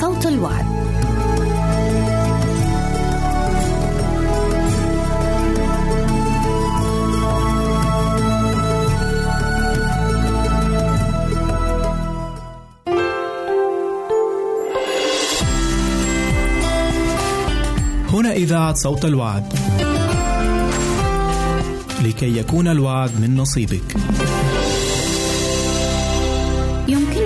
صوت الوعد. هنا إذاعة صوت الوعد. لكي يكون الوعد من نصيبك.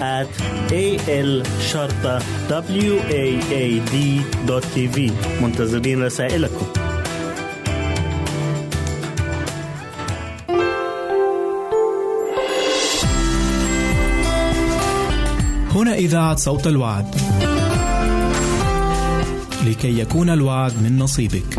at a l شرطة w a a d دوت تي في منتظرين رسائلكم هنا إذاعة صوت الوعد. لكي يكون الوعد من نصيبك.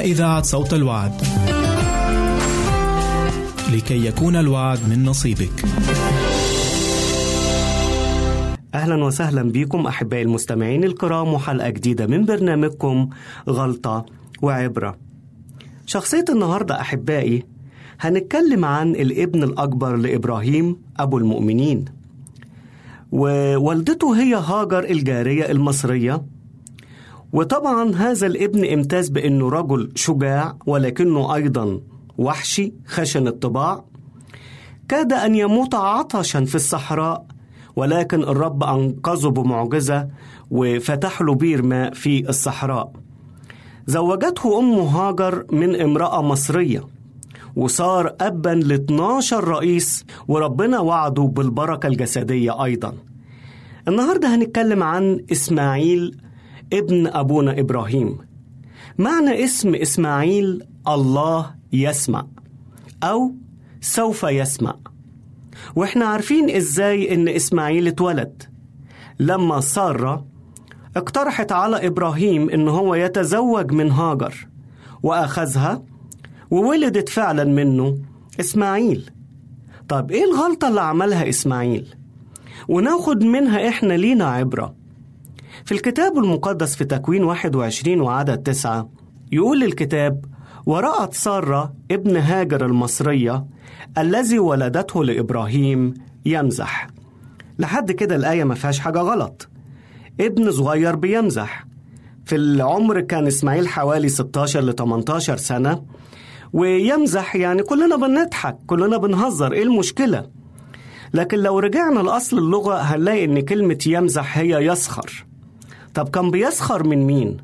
إذاعة صوت الوعد. لكي يكون الوعد من نصيبك. أهلا وسهلا بكم أحبائي المستمعين الكرام وحلقة جديدة من برنامجكم غلطة وعبرة. شخصية النهاردة أحبائي هنتكلم عن الابن الأكبر لإبراهيم أبو المؤمنين. ووالدته هي هاجر الجارية المصرية وطبعا هذا الابن امتاز بأنه رجل شجاع ولكنه أيضا وحشي خشن الطباع. كاد أن يموت عطشا في الصحراء ولكن الرب أنقذه بمعجزة وفتح له بير ماء في الصحراء. زوجته أم هاجر من امرأة مصرية وصار أبا ل 12 رئيس وربنا وعده بالبركة الجسدية أيضا. النهاردة هنتكلم عن إسماعيل ابن أبونا إبراهيم. معنى اسم إسماعيل الله يسمع أو سوف يسمع. وإحنا عارفين إزاي إن إسماعيل اتولد. لما سارة اقترحت على إبراهيم إن هو يتزوج من هاجر وأخذها وولدت فعلا منه إسماعيل. طب إيه الغلطة اللي عملها إسماعيل؟ وناخد منها إحنا لينا عبرة. في الكتاب المقدس في تكوين 21 وعدد 9 يقول الكتاب ورأت سارة ابن هاجر المصرية الذي ولدته لإبراهيم يمزح. لحد كده الآية ما فيهاش حاجة غلط. ابن صغير بيمزح. في العمر كان إسماعيل حوالي 16 ل 18 سنة. ويمزح يعني كلنا بنضحك كلنا بنهزر إيه المشكلة؟ لكن لو رجعنا لأصل اللغة هنلاقي إن كلمة يمزح هي يسخر. طب كان بيسخر من مين؟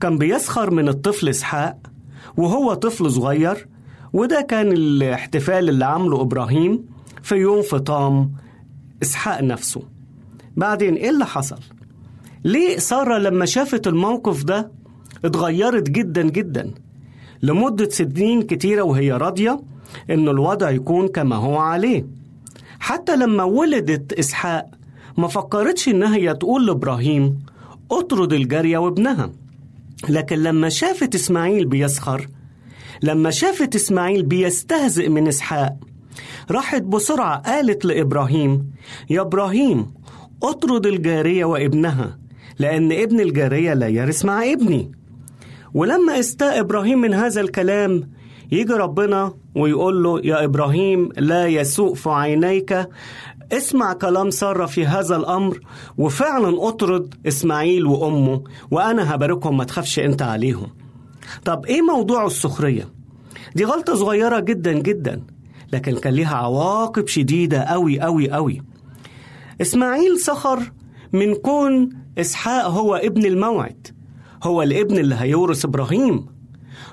كان بيسخر من الطفل إسحاق وهو طفل صغير وده كان الاحتفال اللي عمله إبراهيم في يوم فطام إسحاق نفسه بعدين إيه اللي حصل؟ ليه سارة لما شافت الموقف ده اتغيرت جدا جدا لمدة سنين كتيرة وهي راضية إن الوضع يكون كما هو عليه حتى لما ولدت إسحاق ما فكرتش إنها هي تقول لإبراهيم اطرد الجارية وابنها. لكن لما شافت إسماعيل بيسخر لما شافت إسماعيل بيستهزئ من إسحاق راحت بسرعة قالت لإبراهيم يا إبراهيم اطرد الجارية وابنها لأن ابن الجارية لا يرث مع ابني. ولما استاء إبراهيم من هذا الكلام يجي ربنا ويقول له يا إبراهيم لا يسوء في عينيك اسمع كلام سارة في هذا الأمر وفعلا أطرد إسماعيل وأمه وأنا هباركهم ما تخافش أنت عليهم. طب إيه موضوع السخرية؟ دي غلطة صغيرة جدا جدا لكن كان ليها عواقب شديدة أوي أوي أوي. إسماعيل سخر من كون إسحاق هو ابن الموعد هو الابن اللي هيورث إبراهيم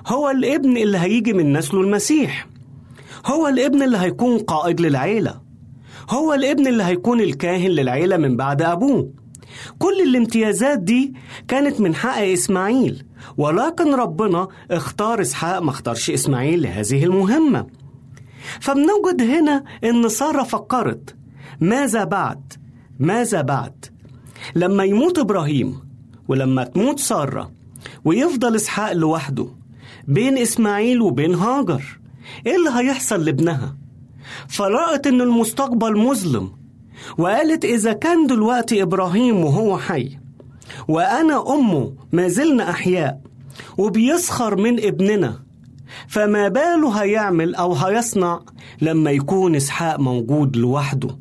هو الابن اللي هيجي من نسله المسيح هو الابن اللي هيكون قائد للعيلة. هو الابن اللي هيكون الكاهن للعيلة من بعد أبوه. كل الامتيازات دي كانت من حق إسماعيل ولكن ربنا اختار إسحاق ما اختارش إسماعيل لهذه المهمة. فبنوجد هنا إن سارة فكرت ماذا بعد؟ ماذا بعد؟ لما يموت إبراهيم ولما تموت سارة ويفضل إسحاق لوحده بين إسماعيل وبين هاجر إيه اللي هيحصل لابنها؟ فرأت إن المستقبل مظلم وقالت إذا كان دلوقتي إبراهيم وهو حي وأنا أمه ما زلنا أحياء وبيسخر من ابننا فما باله هيعمل أو هيصنع لما يكون إسحاق موجود لوحده.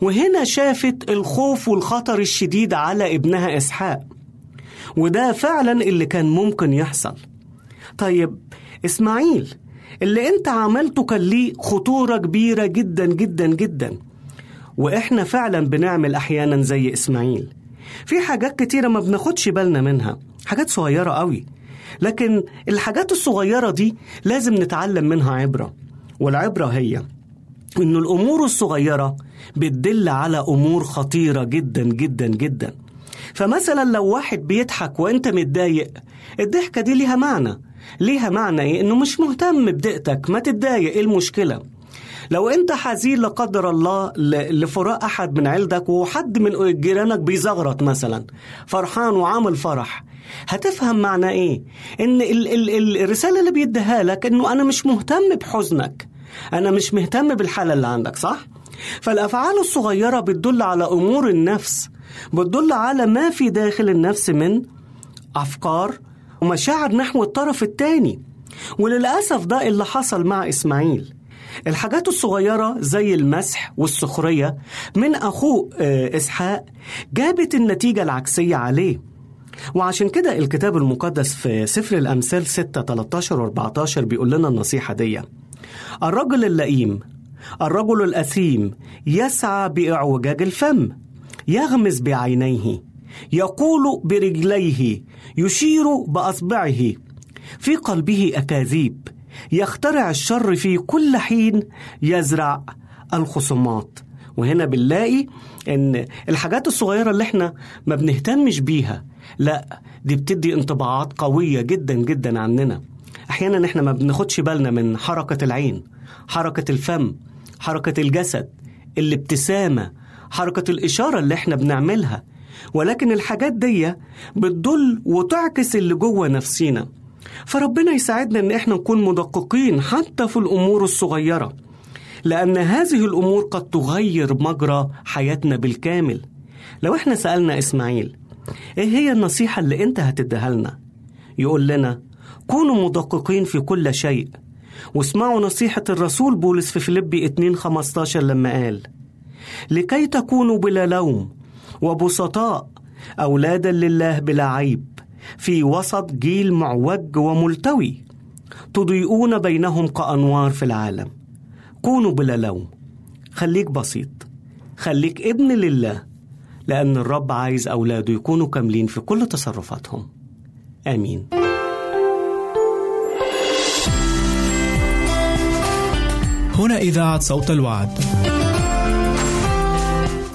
وهنا شافت الخوف والخطر الشديد على ابنها إسحاق وده فعلا اللي كان ممكن يحصل. طيب إسماعيل اللي أنت عملته كان ليه خطورة كبيرة جدا جدا جدا. وإحنا فعلا بنعمل أحيانا زي إسماعيل. في حاجات كتيرة ما بناخدش بالنا منها. حاجات صغيرة قوي. لكن الحاجات الصغيرة دي لازم نتعلم منها عبرة. والعبرة هي إن الأمور الصغيرة بتدل على أمور خطيرة جدا جدا جدا. فمثلا لو واحد بيضحك وانت متضايق الضحكة دي ليها معنى. ليها معنى إنه مش مهتم بدقتك ما تتضايق إيه المشكلة؟ لو أنت حزين لا قدر الله لفراق أحد من عيلتك وحد من جيرانك بيزغرط مثلا فرحان وعامل فرح هتفهم معنى إيه؟ إن ال ال ال الرسالة اللي بيديها لك إنه أنا مش مهتم بحزنك أنا مش مهتم بالحالة اللي عندك صح؟ فالأفعال الصغيرة بتدل على أمور النفس بتدل على ما في داخل النفس من أفكار ومشاعر نحو الطرف الثاني وللأسف ده اللي حصل مع إسماعيل. الحاجات الصغيرة زي المسح والسخرية من أخوه آه، إسحاق جابت النتيجة العكسية عليه. وعشان كده الكتاب المقدس في سفر الأمثال 6 13 و 14 بيقول لنا النصيحة دي الرجل اللئيم الرجل الأثيم يسعى بإعوجاج الفم يغمز بعينيه يقول برجليه يشير بأصبعه في قلبه أكاذيب يخترع الشر في كل حين يزرع الخصومات. وهنا بنلاقي إن الحاجات الصغيرة اللي إحنا ما بنهتمش بيها لا دي بتدي انطباعات قوية جدا جدا عننا. أحيانا إحنا ما بناخدش بالنا من حركة العين حركة الفم حركة الجسد الابتسامة حركة الإشارة اللي إحنا بنعملها. ولكن الحاجات دي بتدل وتعكس اللي جوه نفسينا. فربنا يساعدنا إن إحنا نكون مدققين حتى في الأمور الصغيرة لأن هذه الأمور قد تغير مجرى حياتنا بالكامل. لو إحنا سألنا إسماعيل إيه هي النصيحة اللي أنت هتديها لنا؟ يقول لنا كونوا مدققين في كل شيء. واسمعوا نصيحة الرسول بولس في فيليبي 2 15 لما قال لكي تكونوا بلا لوم وبسطاء أولادا لله بلا عيب في وسط جيل معوج وملتوي تضيئون بينهم كأنوار في العالم. كونوا بلا لوم. خليك بسيط. خليك ابن لله لأن الرب عايز أولاده يكونوا كاملين في كل تصرفاتهم. آمين. هنا إذاعة صوت الوعد.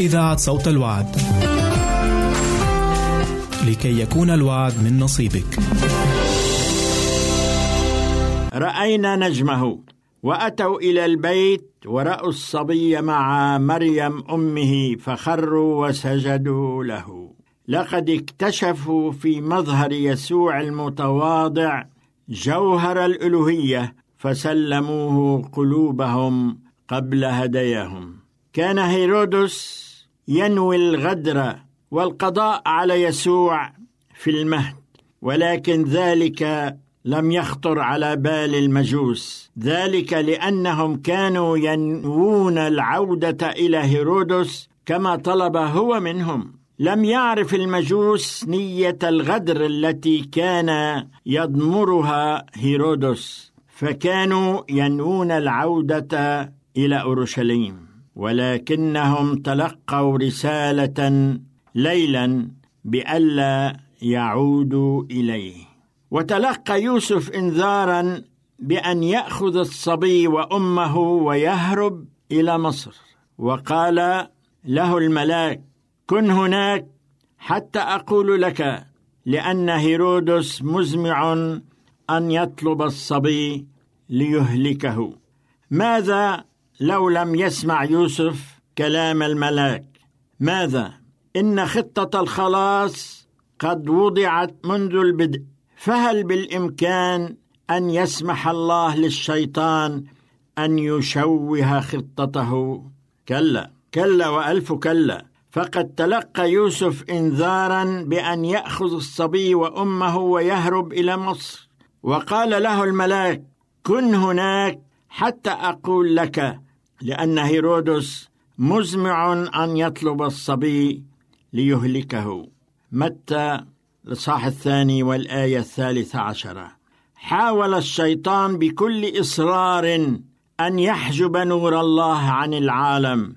إذاعة صوت الوعد. لكي يكون الوعد من نصيبك. رأينا نجمه وأتوا إلى البيت ورأوا الصبي مع مريم أمه فخروا وسجدوا له لقد اكتشفوا في مظهر يسوع المتواضع جوهر الألوهية فسلموه قلوبهم قبل هديهم كان هيرودس ينوي الغدر والقضاء على يسوع في المهد ولكن ذلك لم يخطر على بال المجوس. ذلك لأنهم كانوا ينوون العودة إلى هيرودس كما طلب هو منهم. لم يعرف المجوس نية الغدر التي كان يضمرها هيرودس فكانوا ينوون العودة إلى أورشليم. ولكنهم تلقوا رسالة ليلا بألا يعودوا إليه. وتلقى يوسف انذارا بأن يأخذ الصبي وأمه ويهرب إلى مصر. وقال له الملاك كن هناك حتى أقول لك لأن هيرودس مزمع أن يطلب الصبي ليهلكه. ماذا لو لم يسمع يوسف كلام الملاك. ماذا؟ إن خطة الخلاص قد وضعت منذ البدء. فهل بالإمكان أن يسمح الله للشيطان أن يشوه خطته؟ كلا. كلا وألف كلا. فقد تلقى يوسف إنذارا بأن يأخذ الصبي وأمه ويهرب إلى مصر. وقال له الملاك كن هناك حتى أقول لك لأن هيرودس مزمع أن يطلب الصبي ليهلكه. متى؟ الإصحاح الثاني والآية الثالثة عشرة. حاول الشيطان بكل إصرار أن يحجب نور الله عن العالم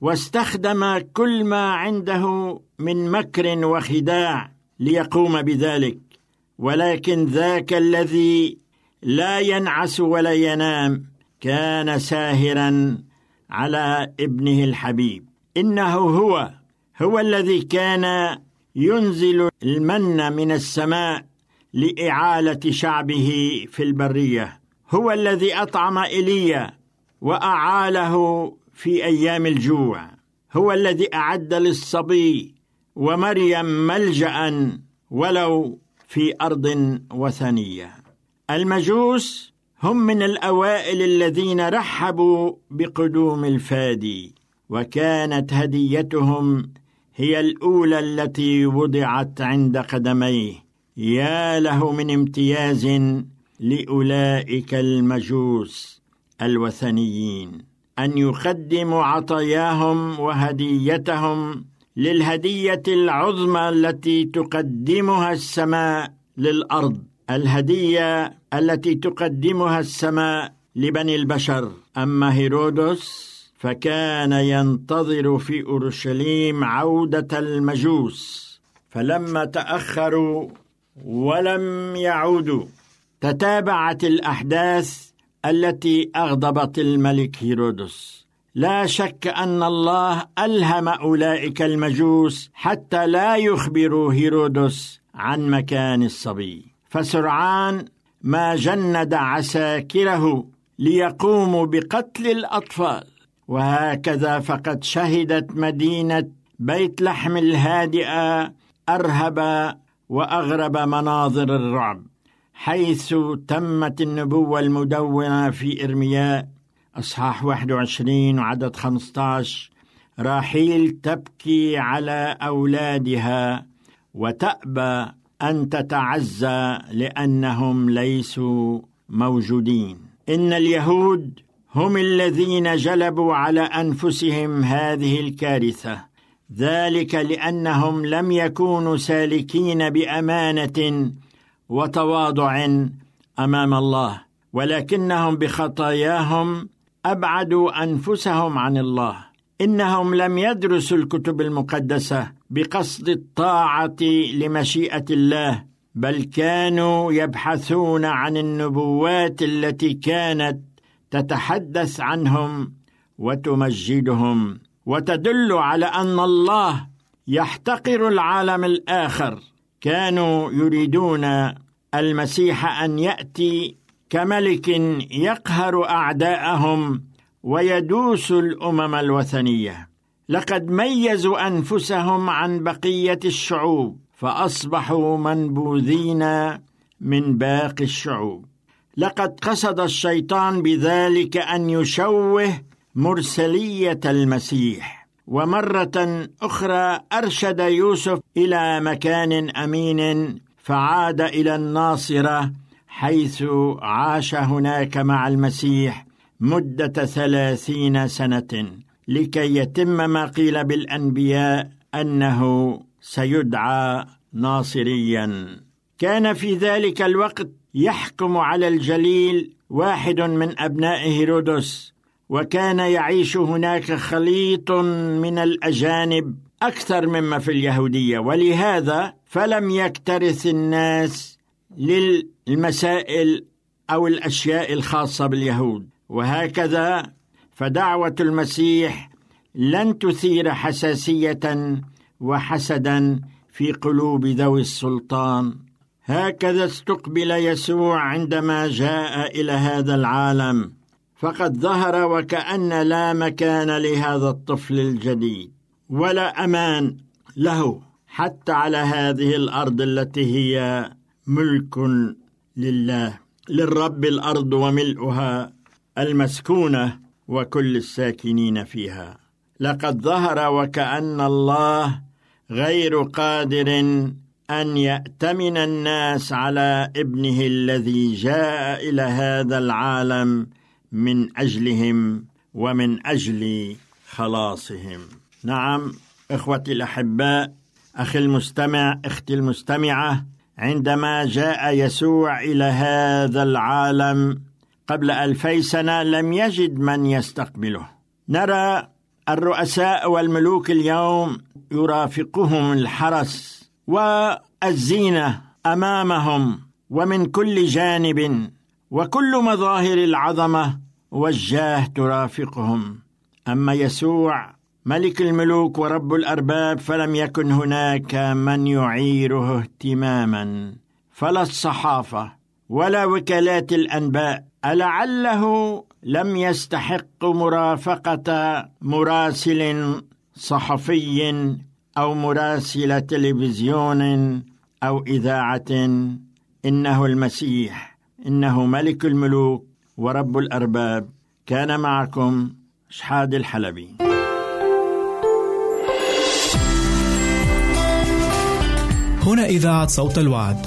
واستخدم كل ما عنده من مكر وخداع ليقوم بذلك. ولكن ذاك الذي لا ينعس ولا ينام كان ساهرا على ابنه الحبيب. إنه هو هو الذي كان ينزل المن من السماء لإعالة شعبه في البرية. هو الذي أطعم ايليا وأعاله في أيام الجوع. هو الذي أعد للصبي ومريم ملجأ ولو في أرض وثنية. المجوس هم من الأوائل الذين رحبوا بقدوم الفادي وكانت هديتهم هي الأولى التي وضعت عند قدميه. يا له من امتياز لأولئك المجوس الوثنيين. أن يقدموا عطاياهم وهديتهم للهدية العظمى التي تقدمها السماء للأرض. الهدية التي تقدمها السماء لبني البشر. أما هيرودس فكان ينتظر في أورشليم عودة المجوس فلما تأخروا ولم يعودوا. تتابعت الأحداث التي أغضبت الملك هيرودس. لا شك أن الله ألهم أولئك المجوس حتى لا يخبروا هيرودس عن مكان الصبي. فسرعان ما جند عساكره ليقوموا بقتل الأطفال. وهكذا فقد شهدت مدينة بيت لحم الهادئة أرهب وأغرب مناظر الرعب حيث تمت النبوة المدونة في إرمياء أصحاح 21 وعدد 15 راحيل تبكي على أولادها وتأبى أن تتعزى لأنهم ليسوا موجودين. إن اليهود هم الذين جلبوا على أنفسهم هذه الكارثة. ذلك لأنهم لم يكونوا سالكين بأمانة وتواضع أمام الله ولكنهم بخطاياهم أبعدوا أنفسهم عن الله. إنهم لم يدرسوا الكتب المقدسة بقصد الطاعة لمشيئة الله بل كانوا يبحثون عن النبوات التي كانت تتحدث عنهم وتمجدهم وتدل على أن الله يحتقر العالم الآخر. كانوا يريدون المسيح أن يأتي كملك يقهر أعداءهم ويدوس الأمم الوثنية. لقد ميزوا أنفسهم عن بقية الشعوب فأصبحوا منبوذين من باقي الشعوب. لقد قصد الشيطان بذلك أن يشوه مرسلية المسيح. ومرة أخرى أرشد يوسف إلى مكان أمين فعاد إلى الناصرة حيث عاش هناك مع المسيح مدة ثلاثين سنة لكي يتم ما قيل بالأنبياء أنه سيدعى ناصريا. كان في ذلك الوقت يحكم على الجليل واحد من ابناء هيرودس وكان يعيش هناك خليط من الأجانب أكثر مما في اليهودية. ولهذا فلم يكترث الناس للمسائل أو الأشياء الخاصة باليهود. وهكذا فدعوة المسيح لن تثير حساسية وحسدا في قلوب ذوي السلطان. هكذا استقبل يسوع عندما جاء إلى هذا العالم. فقد ظهر وكأن لا مكان لهذا الطفل الجديد ولا أمان له حتى على هذه الأرض التي هي ملك لله للرب الأرض وملؤها. المسكونة وكل الساكنين فيها. لقد ظهر وكأن الله غير قادر أن يأتمن الناس على ابنه الذي جاء إلى هذا العالم من أجلهم ومن أجل خلاصهم. نعم إخوتي الأحباء أخي المستمع أختي المستمعة عندما جاء يسوع إلى هذا العالم قبل ألفي سنة لم يجد من يستقبله. نرى الرؤساء والملوك اليوم يرافقهم الحرس والزينة أمامهم ومن كل جانب وكل مظاهر العظمة والجاه ترافقهم. أما يسوع ملك الملوك ورب الأرباب فلم يكن هناك من يعيره اهتماما. فلا الصحافة ولا وكالات الأنباء ألعله لم يستحق مرافقة مراسل صحفي أو مراسل تلفزيون أو إذاعة. إنه المسيح إنه ملك الملوك ورب الأرباب. كان معكم شحاد الحلبي. هنا إذاعة صوت الوعد.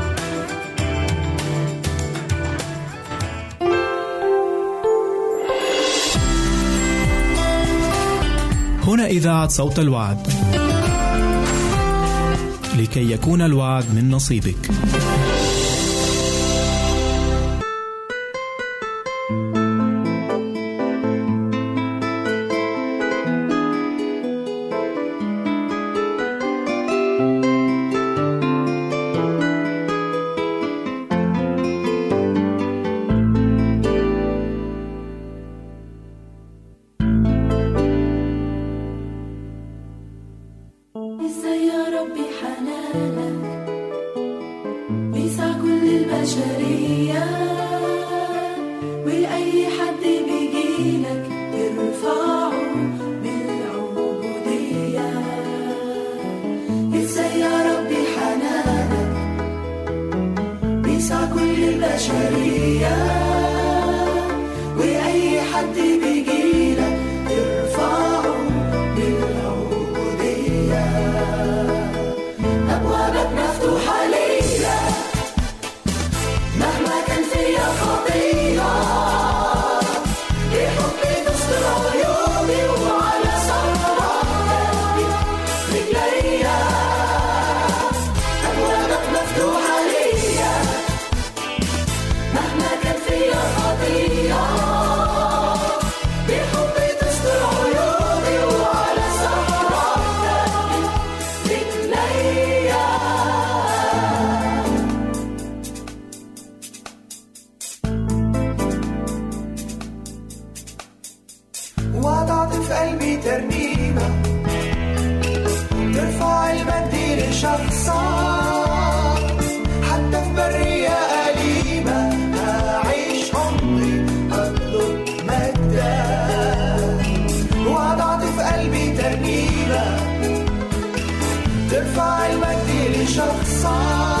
هنا إذاعة صوت الوعد. لكي يكون الوعد من نصيبك. ترفع المجد لشخصك.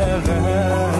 never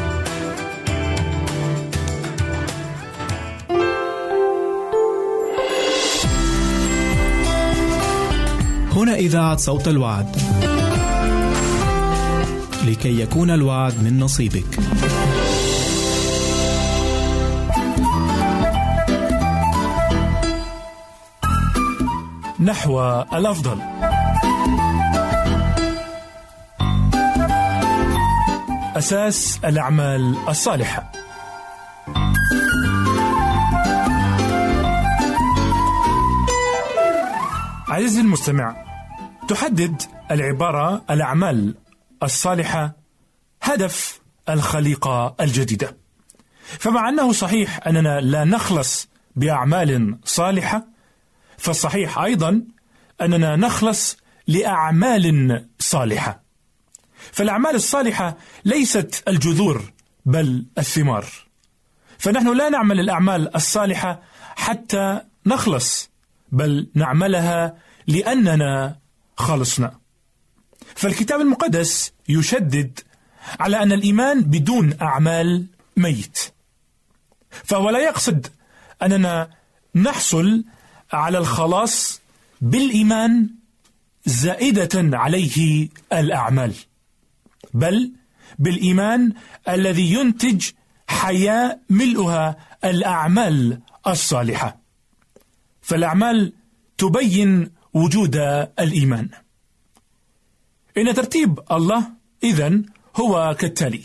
هنا إذاعة صوت الوعد. لكي يكون الوعد من نصيبك. نحو الأفضل أساس الأعمال الصالحة عزيزي المستمع تحدد العبارة الأعمال الصالحة هدف الخليقة الجديدة. فمع أنه صحيح أننا لا نخلص بأعمال صالحة فالصحيح أيضا أننا نخلص لأعمال صالحة. فالأعمال الصالحة ليست الجذور بل الثمار. فنحن لا نعمل الأعمال الصالحة حتى نخلص بل نعملها لأننا خلصنا فالكتاب المقدس يشدد على أن الإيمان بدون أعمال ميت. فهو لا يقصد أننا نحصل على الخلاص بالإيمان زائدة عليه الأعمال بل بالإيمان الذي ينتج حياة ملؤها الأعمال الصالحة. فالأعمال تبين وجود الإيمان. إن ترتيب الله إذن هو كالتالي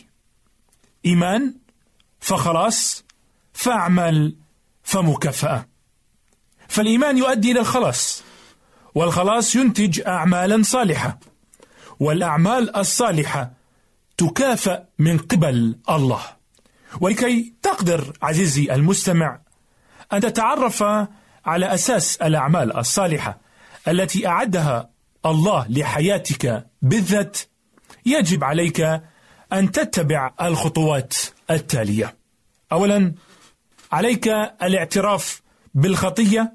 إيمان فخلاص فاعمل فمكافأة. فالإيمان يؤدي إلى الخلاص والخلاص ينتج اعمالا صالحة والأعمال الصالحة تكافأ من قبل الله. ولكي تقدر عزيزي المستمع أن تتعرف على أساس الأعمال الصالحة. التي أعدها الله لحياتك بالذات يجب عليك أن تتبع الخطوات التالية. اولا عليك الاعتراف بالخطية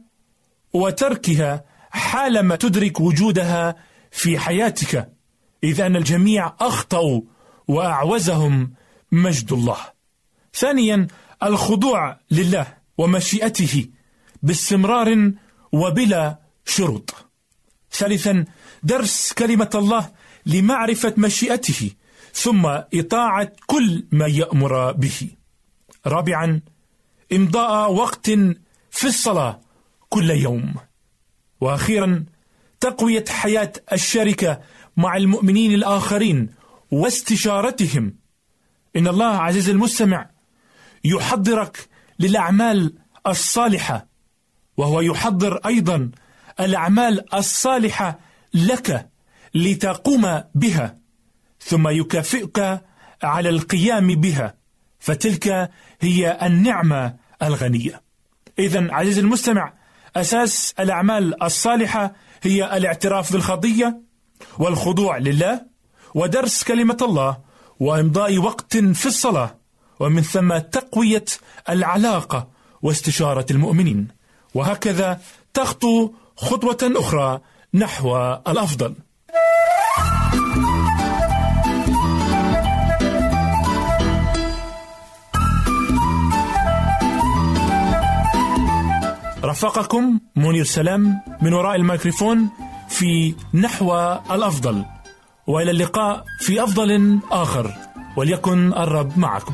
وتركها حالما تدرك وجودها في حياتك إذ أن الجميع أخطأوا وأعوزهم مجد الله. ثانيا الخضوع لله ومشيئته باستمرار وبلا شروط. ثالثا درس كلمة الله لمعرفة مشيئته ثم إطاعة كل ما يأمر به. رابعا إمضاء وقت في الصلاة كل يوم. وأخيرا تقوية حياة الشركة مع المؤمنين الآخرين واستشارتهم. إن الله عزيز المستمع يحضرك للأعمال الصالحة وهو يحضر أيضا الأعمال الصالحة لك لتقوم بها ثم يكافئك على القيام بها فتلك هي النعمة الغنية. اذا عزيزي المستمع أساس الأعمال الصالحة هي الاعتراف بالخطية والخضوع لله ودرس كلمة الله وإمضاء وقت في الصلاة ومن ثم تقوية العلاقة واستشارة المؤمنين. وهكذا تخطو خطوة أخرى نحو الأفضل. رافقكم منير سلام من وراء الميكروفون في نحو الأفضل. وإلى اللقاء في أفضل آخر. وليكن الرب معكم.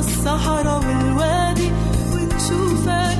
الصحراء والوادي ونشوفك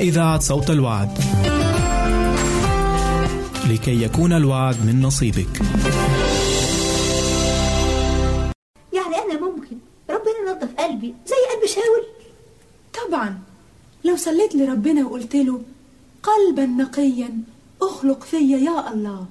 إذاعة صوت الوعد. لكي يكون الوعد من نصيبك. يعني أنا ممكن ربنا ينظف قلبي زي قلب شاول طبعا لو صليت لربنا وقلت له قلبا نقيا أخلق فيا يا الله